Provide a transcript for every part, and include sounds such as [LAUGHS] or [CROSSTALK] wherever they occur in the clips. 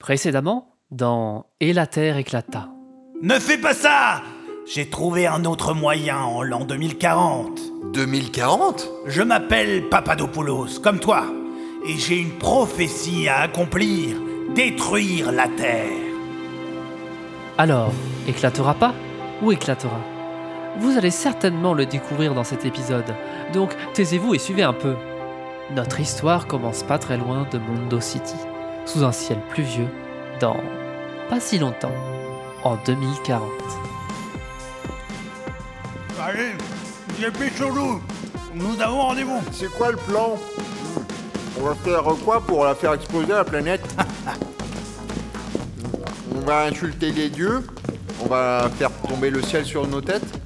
Précédemment, dans Et la Terre éclata. Ne fais pas ça J'ai trouvé un autre moyen en l'an 2040. 2040 Je m'appelle Papadopoulos, comme toi, et j'ai une prophétie à accomplir détruire la Terre. Alors, éclatera pas ou éclatera? Vous allez certainement le découvrir dans cet épisode, donc taisez-vous et suivez un peu. Notre histoire commence pas très loin de Mondo City, sous un ciel pluvieux, dans pas si longtemps, en 2040. Allez, dépêchons-nous Nous avons rendez-vous. C'est quoi le plan? On va faire quoi pour la faire exploser la planète? [LAUGHS] On va insulter les dieux. On va faire tomber le ciel sur nos têtes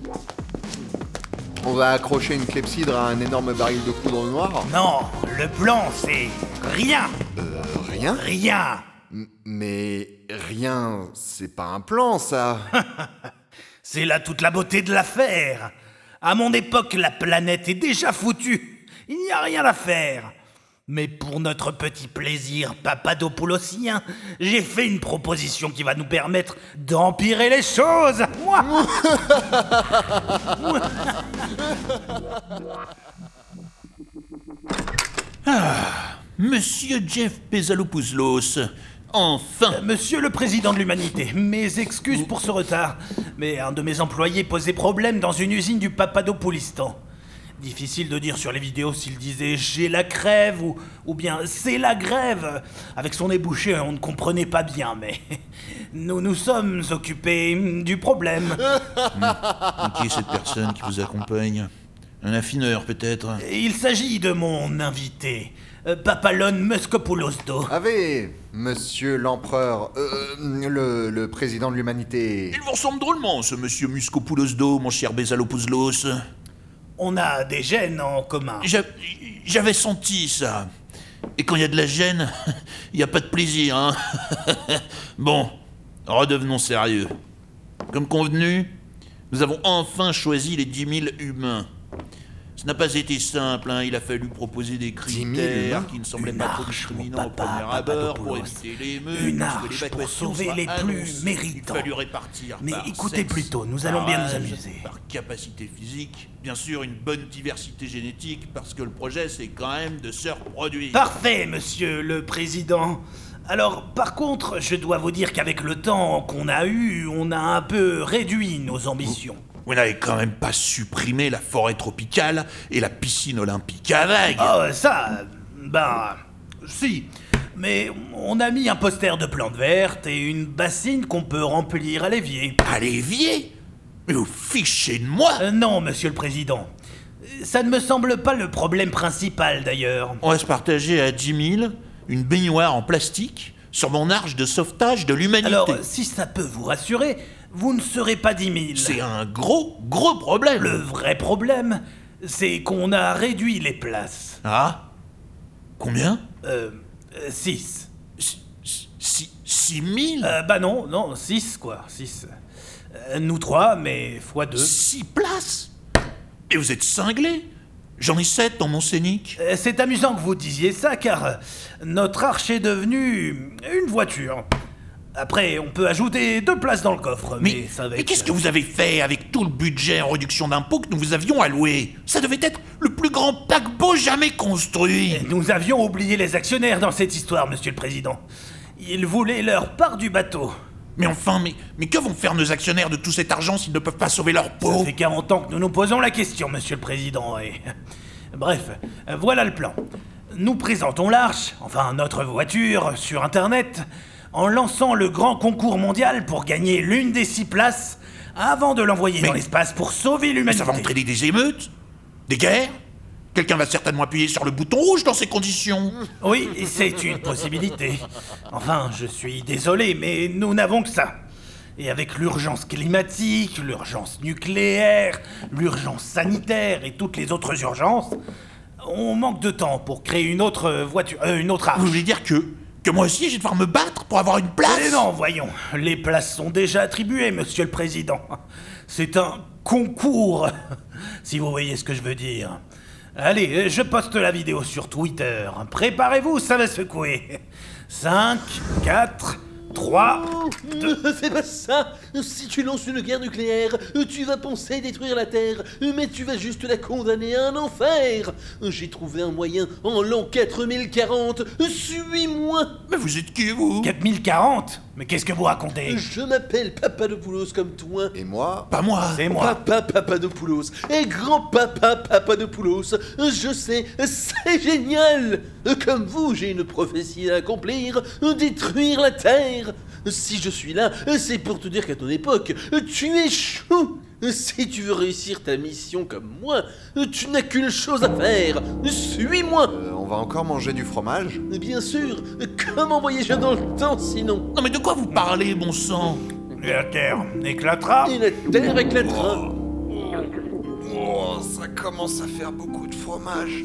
On va accrocher une clepsydre à un énorme baril de poudre noire Non, le plan c'est rien Euh, rien? Rien M- Mais rien, c'est pas un plan ça [LAUGHS] C'est là toute la beauté de l'affaire. À mon époque, la planète est déjà foutue. Il n'y a rien à faire. Mais pour notre petit plaisir papadopoulosien, j'ai fait une proposition qui va nous permettre d'empirer les choses. Moi [LAUGHS] Monsieur Jeff Bezalopoulos, enfin Monsieur le président de l'humanité, mes excuses pour ce retard, mais un de mes employés posait problème dans une usine du Papadopoulistan. Difficile de dire sur les vidéos s'il disait j'ai la crève ou, ou bien c'est la grève. Avec son nez bouché, on ne comprenait pas bien, mais [LAUGHS] nous nous sommes occupés du problème. [LAUGHS] Qui est cette personne qui vous accompagne? Un affineur peut-être? Il s'agit de mon invité, euh, Papalon Muscopoulos-Do. Avez, monsieur l'empereur, euh, le, le président de l'humanité. Il vous ressemble drôlement ce monsieur Muscopoulos mon cher Bezalopoulos. On a des gènes en commun. J'a- J'avais senti ça. Et quand il y a de la gêne, [LAUGHS] il n'y a pas de plaisir, hein [LAUGHS] Bon, redevenons sérieux. Comme convenu, nous avons enfin choisi les 10 000 humains. Ce n'a pas été simple, hein, il a fallu proposer des 000 critères qui ne semblaient Une pas trop discriminants au premier abord pour éviter l'émeute, Une pour que arche pour sauver les plus méritants. Il fallut répartir Mais par écoutez sexe, plutôt, nous allons bien nous amuser. Par capacité physique, bien sûr une bonne diversité génétique, parce que le projet c'est quand même de se reproduire. Parfait, monsieur le président. Alors, par contre, je dois vous dire qu'avec le temps qu'on a eu, on a un peu réduit nos ambitions. Vous n'avez quand même pas supprimé la forêt tropicale et la piscine olympique à vagues. Oh, ça, ben, si. Mais on a mis un poster de plantes vertes et une bassine qu'on peut remplir à l'évier. À l'évier? Mais vous fichez de moi Euh, non, monsieur le président. Ça ne me semble pas le problème principal, d'ailleurs. On va se partager à 10 000 une baignoire en plastique sur mon arche de sauvetage de l'humanité. Alors, si ça peut vous rassurer, vous ne serez pas 10 000. C'est un gros, gros problème. Le vrai problème, c'est qu'on a réduit les places. Ah Combien? Euh, 6. 6 000 Euh, bah non, non, 6 quoi, 6. nous trois, mais fois 2. 6 places? Et vous êtes cinglés? J'en ai 7 dans mon scénic. c'est amusant que vous disiez ça, car euh, notre arche est devenue une voiture. Après, on peut ajouter deux places dans le coffre, mais, Mais, ça va mais être- qu'est-ce que vous avez fait avec tout le budget en réduction d'impôts que nous vous avions alloué? Ça devait être le plus grand paquebot jamais construit. Nous avions oublié les actionnaires dans cette histoire, monsieur le président. Ils voulaient leur part du bateau. Mais enfin, mais, mais que vont faire nos actionnaires de tout cet argent s'ils ne peuvent pas sauver leur Ça peau fait 40 ans que nous nous posons la question, monsieur le président, et... Bref, voilà le plan. Nous présentons l'arche, enfin notre voiture, sur Internet, en lançant le grand concours mondial pour gagner l'une des six places, avant de l'envoyer Mais- dans l'espace pour sauver Mais l'humanité. ça va entraîner des émeutes? Des guerres? Quelqu'un va certainement appuyer sur le bouton rouge dans ces conditions. Oui, c'est une possibilité. Enfin, je suis désolé, mais nous n'avons que ça. Et avec l'urgence climatique, l'urgence nucléaire, l'urgence sanitaire et toutes les autres urgences, on manque de temps pour créer une autre voiture, euh, une autre arche. Vous voulez dire que que moi aussi j'ai devoir me battre pour avoir une place Mais non, voyons, les places sont déjà attribuées, monsieur le président. C'est un concours, si vous voyez ce que je veux dire. Allez, je poste la vidéo sur Twitter. Préparez-vous, ça va secouer. 5, 4, 3, Ne fais pas ça Si tu lances une guerre nucléaire, tu vas penser détruire la Terre, mais tu vas juste la condamner à un enfer J'ai trouvé un moyen en l'an 4040, suis-moi Mais vous êtes qui, vous 4040 Mais qu'est-ce que vous racontez Je m'appelle Papadopoulos comme toi. Et moi Pas moi C'est moi. Papa Papadopoulos et grand-papa Papadopoulos. Je sais, c'est génial. Comme vous, j'ai une prophétie à accomplir, détruire la Terre. Si je suis là, c'est pour te dire qu'à ton époque, tu échoues. [LAUGHS] Si tu veux réussir ta mission comme moi, tu n'as qu'une chose à faire. Suis-moi. Euh, On va encore manger du fromage Bien sûr, comment voyager dans le temps sinon Non mais de quoi vous parlez, bon sang? Et la Terre éclatera Et la Terre éclatera. Oh, ça commence à faire beaucoup de fromage.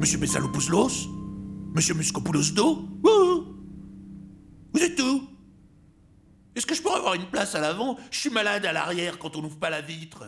Monsieur Messalopouslos Monsieur Muscopoulos d'eau Ouh Vous êtes où Est-ce que je pourrais une place à l'avant Je suis malade à l'arrière quand on n'ouvre pas la vitre.